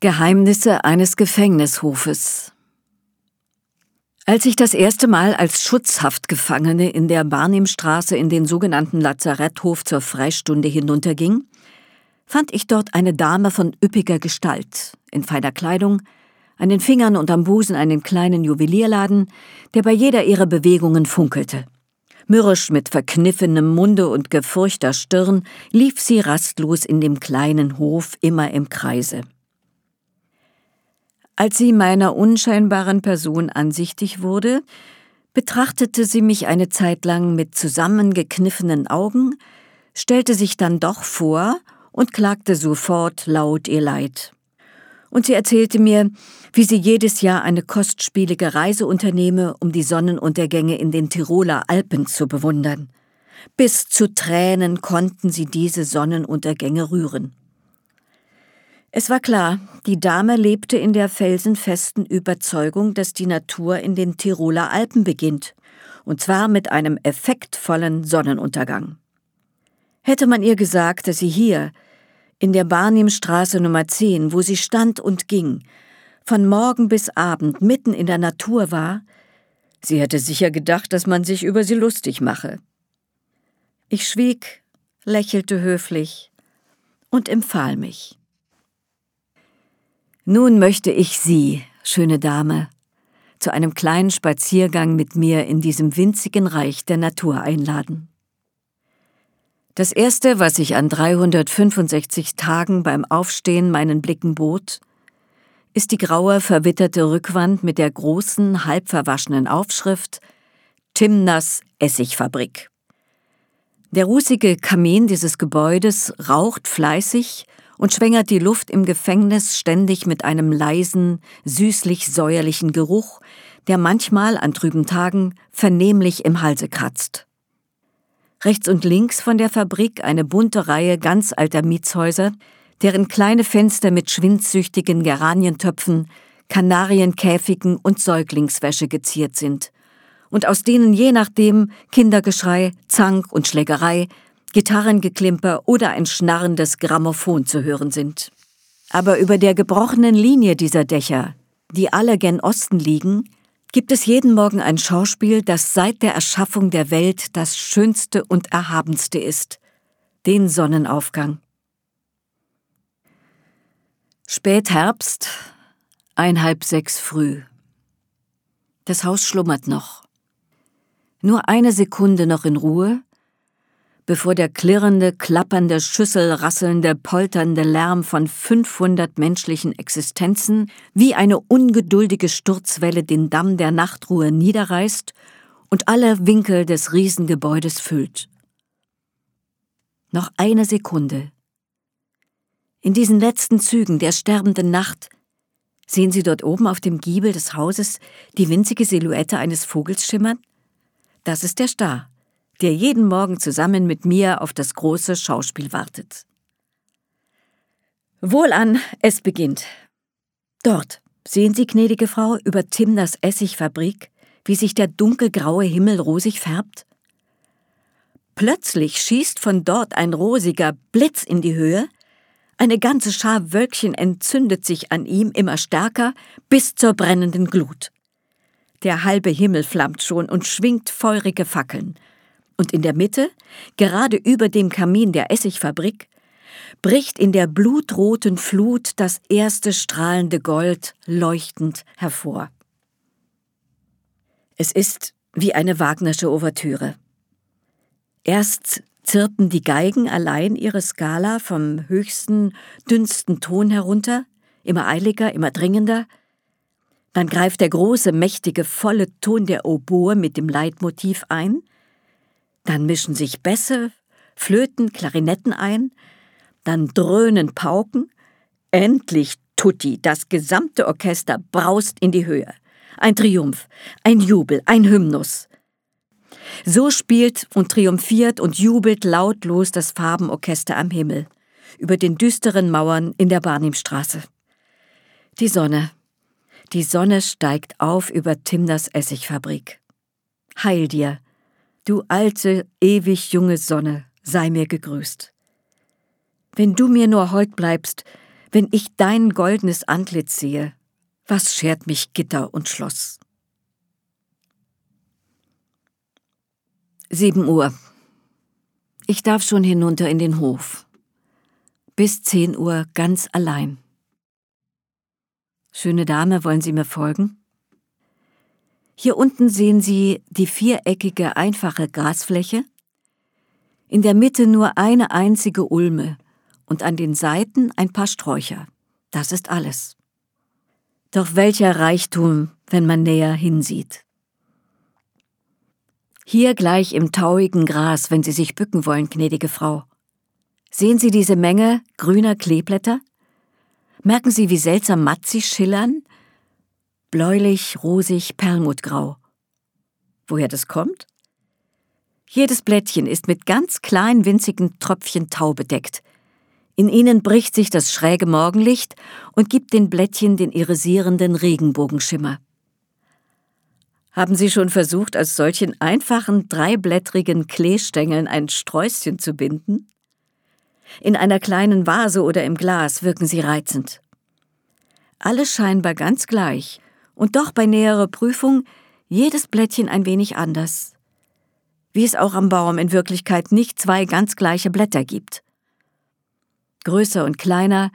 Geheimnisse eines Gefängnishofes Als ich das erste Mal als Schutzhaftgefangene in der Barnimstraße in den sogenannten Lazaretthof zur Freistunde hinunterging, fand ich dort eine Dame von üppiger Gestalt, in feiner Kleidung, an den Fingern und am Busen einen kleinen Juwelierladen, der bei jeder ihrer Bewegungen funkelte. Mürrisch mit verkniffenem Munde und gefurchter Stirn lief sie rastlos in dem kleinen Hof immer im Kreise. Als sie meiner unscheinbaren Person ansichtig wurde, betrachtete sie mich eine Zeit lang mit zusammengekniffenen Augen, stellte sich dann doch vor und klagte sofort laut ihr Leid. Und sie erzählte mir, wie sie jedes Jahr eine kostspielige Reise unternehme, um die Sonnenuntergänge in den Tiroler Alpen zu bewundern. Bis zu Tränen konnten sie diese Sonnenuntergänge rühren. Es war klar, die Dame lebte in der felsenfesten Überzeugung, dass die Natur in den Tiroler Alpen beginnt, und zwar mit einem effektvollen Sonnenuntergang. Hätte man ihr gesagt, dass sie hier, in der Barnimstraße Nummer 10, wo sie stand und ging, von Morgen bis Abend mitten in der Natur war, sie hätte sicher gedacht, dass man sich über sie lustig mache. Ich schwieg, lächelte höflich und empfahl mich. Nun möchte ich Sie, schöne Dame, zu einem kleinen Spaziergang mit mir in diesem winzigen Reich der Natur einladen. Das Erste, was ich an 365 Tagen beim Aufstehen meinen Blicken bot, ist die graue, verwitterte Rückwand mit der großen, halb verwaschenen Aufschrift Timners Essigfabrik. Der rußige Kamin dieses Gebäudes raucht fleißig und schwängert die Luft im Gefängnis ständig mit einem leisen, süßlich-säuerlichen Geruch, der manchmal an trüben Tagen vernehmlich im Halse kratzt. Rechts und links von der Fabrik eine bunte Reihe ganz alter Mietshäuser, deren kleine Fenster mit schwindsüchtigen Geranientöpfen, Kanarienkäfigen und Säuglingswäsche geziert sind, und aus denen je nachdem Kindergeschrei, Zank und Schlägerei Gitarrengeklimper oder ein schnarrendes Grammophon zu hören sind. Aber über der gebrochenen Linie dieser Dächer, die alle gen Osten liegen, gibt es jeden Morgen ein Schauspiel, das seit der Erschaffung der Welt das schönste und erhabenste ist, den Sonnenaufgang. Spätherbst, einhalb sechs früh. Das Haus schlummert noch. Nur eine Sekunde noch in Ruhe, bevor der klirrende, klappernde, schüsselrasselnde, polternde Lärm von 500 menschlichen Existenzen wie eine ungeduldige Sturzwelle den Damm der Nachtruhe niederreißt und alle Winkel des Riesengebäudes füllt. Noch eine Sekunde. In diesen letzten Zügen der sterbenden Nacht sehen Sie dort oben auf dem Giebel des Hauses die winzige Silhouette eines Vogels schimmern? Das ist der Star der jeden Morgen zusammen mit mir auf das große Schauspiel wartet. Wohlan, es beginnt. Dort, sehen Sie, gnädige Frau, über Timners Essigfabrik, wie sich der dunkelgraue Himmel rosig färbt? Plötzlich schießt von dort ein rosiger Blitz in die Höhe, eine ganze Schar Wölkchen entzündet sich an ihm immer stärker bis zur brennenden Glut. Der halbe Himmel flammt schon und schwingt feurige Fackeln, und in der Mitte, gerade über dem Kamin der Essigfabrik, bricht in der blutroten Flut das erste strahlende Gold leuchtend hervor. Es ist wie eine Wagnersche Ouvertüre. Erst zirpen die Geigen allein ihre Skala vom höchsten, dünnsten Ton herunter, immer eiliger, immer dringender, dann greift der große, mächtige, volle Ton der Oboe mit dem Leitmotiv ein – dann mischen sich Bässe, Flöten, Klarinetten ein, dann dröhnen Pauken, endlich Tutti, das gesamte Orchester braust in die Höhe. Ein Triumph, ein Jubel, ein Hymnus. So spielt und triumphiert und jubelt lautlos das Farbenorchester am Himmel, über den düsteren Mauern in der Barnimstraße. Die Sonne, die Sonne steigt auf über Timners Essigfabrik. Heil dir, Du alte, ewig junge Sonne, sei mir gegrüßt. Wenn du mir nur heut bleibst, Wenn ich dein goldenes Antlitz sehe, was schert mich Gitter und Schloss? Sieben Uhr. Ich darf schon hinunter in den Hof. Bis zehn Uhr ganz allein. Schöne Dame, wollen Sie mir folgen? Hier unten sehen Sie die viereckige, einfache Grasfläche. In der Mitte nur eine einzige Ulme und an den Seiten ein paar Sträucher. Das ist alles. Doch welcher Reichtum, wenn man näher hinsieht. Hier gleich im tauigen Gras, wenn Sie sich bücken wollen, gnädige Frau. Sehen Sie diese Menge grüner Kleeblätter? Merken Sie, wie seltsam matt sie schillern? Bläulich, rosig, perlmuttgrau. Woher das kommt? Jedes Blättchen ist mit ganz kleinen winzigen Tröpfchen Tau bedeckt. In ihnen bricht sich das schräge Morgenlicht und gibt den Blättchen den irisierenden Regenbogenschimmer. Haben Sie schon versucht, aus solchen einfachen, dreiblättrigen Kleestängeln ein Sträußchen zu binden? In einer kleinen Vase oder im Glas wirken sie reizend. Alles scheinbar ganz gleich, und doch bei näherer Prüfung jedes Blättchen ein wenig anders. Wie es auch am Baum in Wirklichkeit nicht zwei ganz gleiche Blätter gibt. Größer und kleiner,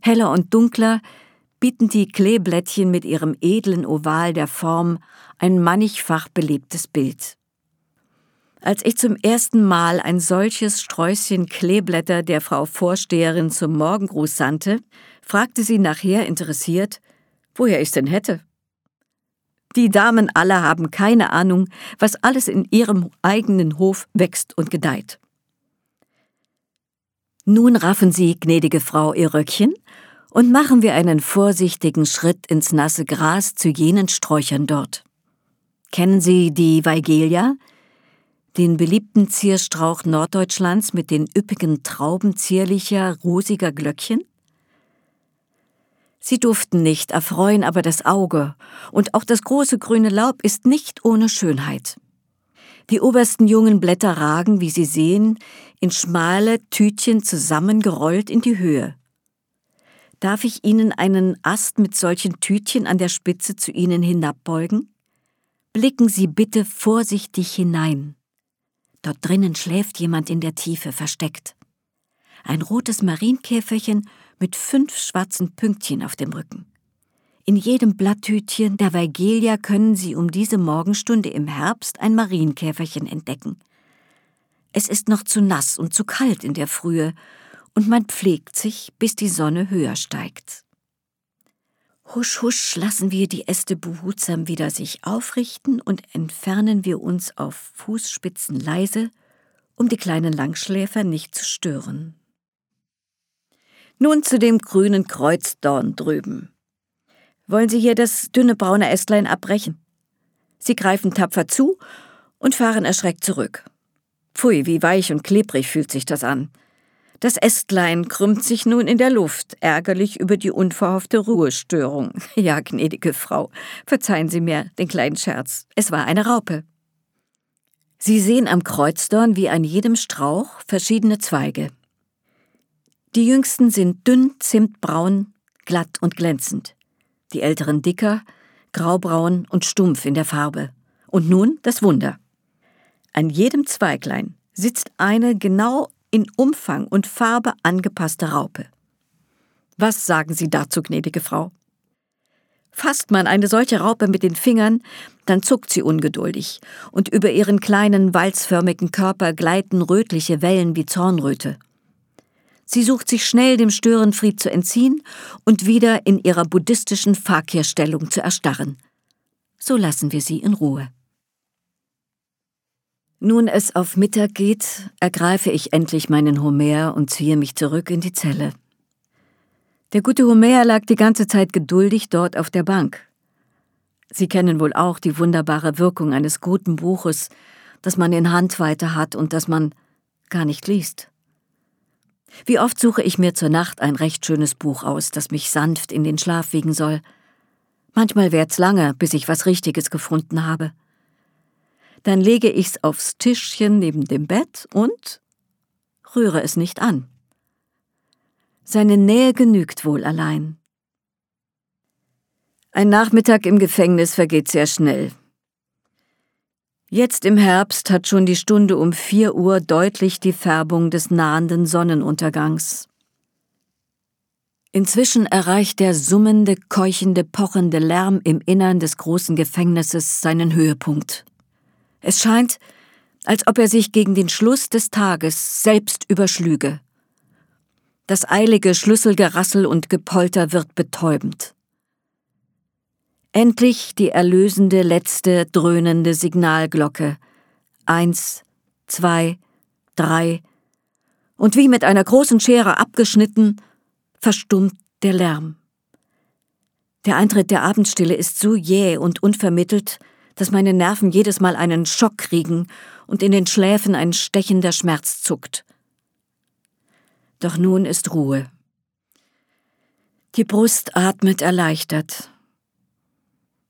heller und dunkler, bieten die Kleeblättchen mit ihrem edlen Oval der Form ein mannigfach belebtes Bild. Als ich zum ersten Mal ein solches Sträußchen Kleeblätter der Frau Vorsteherin zum Morgengruß sandte, fragte sie nachher interessiert, woher ich denn hätte. Die Damen alle haben keine Ahnung, was alles in ihrem eigenen Hof wächst und gedeiht. Nun raffen Sie, gnädige Frau, Ihr Röckchen und machen wir einen vorsichtigen Schritt ins nasse Gras zu jenen Sträuchern dort. Kennen Sie die Weigelia? Den beliebten Zierstrauch Norddeutschlands mit den üppigen Trauben zierlicher, rosiger Glöckchen? Sie duften nicht, erfreuen aber das Auge, und auch das große grüne Laub ist nicht ohne Schönheit. Die obersten jungen Blätter ragen, wie Sie sehen, in schmale Tütchen zusammengerollt in die Höhe. Darf ich Ihnen einen Ast mit solchen Tütchen an der Spitze zu Ihnen hinabbeugen? Blicken Sie bitte vorsichtig hinein. Dort drinnen schläft jemand in der Tiefe versteckt. Ein rotes Marienkäferchen mit fünf schwarzen Pünktchen auf dem Rücken. In jedem Blatttütchen der Weigelia können Sie um diese Morgenstunde im Herbst ein Marienkäferchen entdecken. Es ist noch zu nass und zu kalt in der Frühe, und man pflegt sich, bis die Sonne höher steigt. Husch, husch lassen wir die Äste behutsam wieder sich aufrichten und entfernen wir uns auf Fußspitzen leise, um die kleinen Langschläfer nicht zu stören. Nun zu dem grünen Kreuzdorn drüben. Wollen Sie hier das dünne braune Ästlein abbrechen? Sie greifen tapfer zu und fahren erschreckt zurück. Pfui, wie weich und klebrig fühlt sich das an. Das Ästlein krümmt sich nun in der Luft, ärgerlich über die unverhoffte Ruhestörung. Ja, gnädige Frau, verzeihen Sie mir den kleinen Scherz. Es war eine Raupe. Sie sehen am Kreuzdorn wie an jedem Strauch verschiedene Zweige. Die jüngsten sind dünn, zimtbraun, glatt und glänzend. Die älteren dicker, graubraun und stumpf in der Farbe. Und nun das Wunder. An jedem Zweiglein sitzt eine genau in Umfang und Farbe angepasste Raupe. Was sagen Sie dazu, gnädige Frau? Fasst man eine solche Raupe mit den Fingern, dann zuckt sie ungeduldig, und über ihren kleinen, walzförmigen Körper gleiten rötliche Wellen wie Zornröte. Sie sucht sich schnell dem Störenfried zu entziehen und wieder in ihrer buddhistischen Fakirstellung zu erstarren. So lassen wir sie in Ruhe. Nun es auf Mittag geht, ergreife ich endlich meinen Homer und ziehe mich zurück in die Zelle. Der gute Homer lag die ganze Zeit geduldig dort auf der Bank. Sie kennen wohl auch die wunderbare Wirkung eines guten Buches, das man in Handweite hat und das man gar nicht liest. Wie oft suche ich mir zur Nacht ein recht schönes Buch aus, das mich sanft in den Schlaf wiegen soll. Manchmal währt's lange, bis ich was Richtiges gefunden habe. Dann lege ich's aufs Tischchen neben dem Bett und rühre es nicht an. Seine Nähe genügt wohl allein. Ein Nachmittag im Gefängnis vergeht sehr schnell. Jetzt im Herbst hat schon die Stunde um vier Uhr deutlich die Färbung des nahenden Sonnenuntergangs. Inzwischen erreicht der summende, keuchende, pochende Lärm im Innern des großen Gefängnisses seinen Höhepunkt. Es scheint, als ob er sich gegen den Schluss des Tages selbst überschlüge. Das eilige Schlüsselgerassel und Gepolter wird betäubend. Endlich die erlösende letzte dröhnende Signalglocke. Eins, zwei, drei, und wie mit einer großen Schere abgeschnitten, verstummt der Lärm. Der Eintritt der Abendstille ist so jäh und unvermittelt, dass meine Nerven jedes Mal einen Schock kriegen und in den Schläfen ein stechender Schmerz zuckt. Doch nun ist Ruhe. Die Brust atmet erleichtert.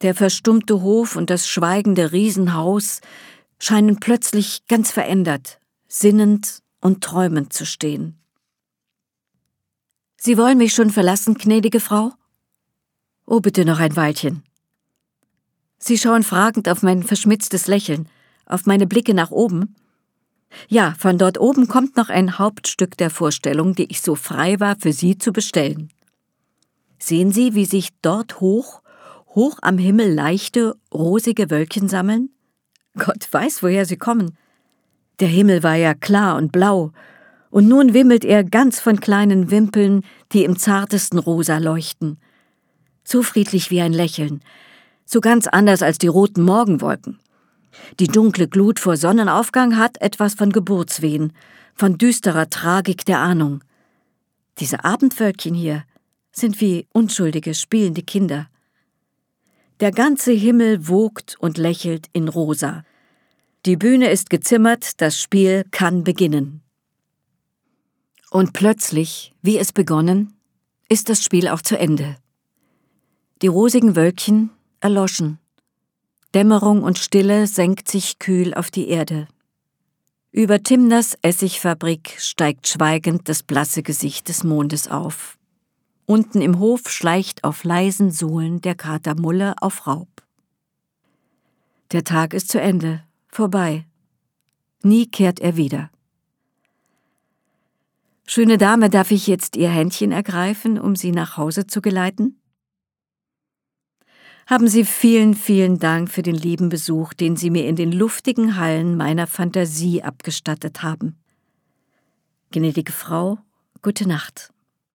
Der verstummte Hof und das schweigende Riesenhaus scheinen plötzlich ganz verändert, sinnend und träumend zu stehen. Sie wollen mich schon verlassen, gnädige Frau? Oh, bitte noch ein Weilchen. Sie schauen fragend auf mein verschmitztes Lächeln, auf meine Blicke nach oben. Ja, von dort oben kommt noch ein Hauptstück der Vorstellung, die ich so frei war, für Sie zu bestellen. Sehen Sie, wie sich dort hoch, hoch am Himmel leichte, rosige Wölkchen sammeln? Gott weiß, woher sie kommen. Der Himmel war ja klar und blau, und nun wimmelt er ganz von kleinen Wimpeln, die im zartesten Rosa leuchten. So friedlich wie ein Lächeln, so ganz anders als die roten Morgenwolken. Die dunkle Glut vor Sonnenaufgang hat etwas von Geburtswehen, von düsterer Tragik der Ahnung. Diese Abendwölkchen hier sind wie unschuldige, spielende Kinder. Der ganze Himmel wogt und lächelt in Rosa. Die Bühne ist gezimmert, das Spiel kann beginnen. Und plötzlich, wie es begonnen, ist das Spiel auch zu Ende. Die rosigen Wölkchen erloschen. Dämmerung und Stille senkt sich kühl auf die Erde. Über Timners Essigfabrik steigt schweigend das blasse Gesicht des Mondes auf. Unten im Hof schleicht auf leisen Sohlen der Kater Mulle auf Raub. Der Tag ist zu Ende, vorbei. Nie kehrt er wieder. Schöne Dame, darf ich jetzt Ihr Händchen ergreifen, um Sie nach Hause zu geleiten? Haben Sie vielen, vielen Dank für den lieben Besuch, den Sie mir in den luftigen Hallen meiner Fantasie abgestattet haben. Gnädige Frau, gute Nacht.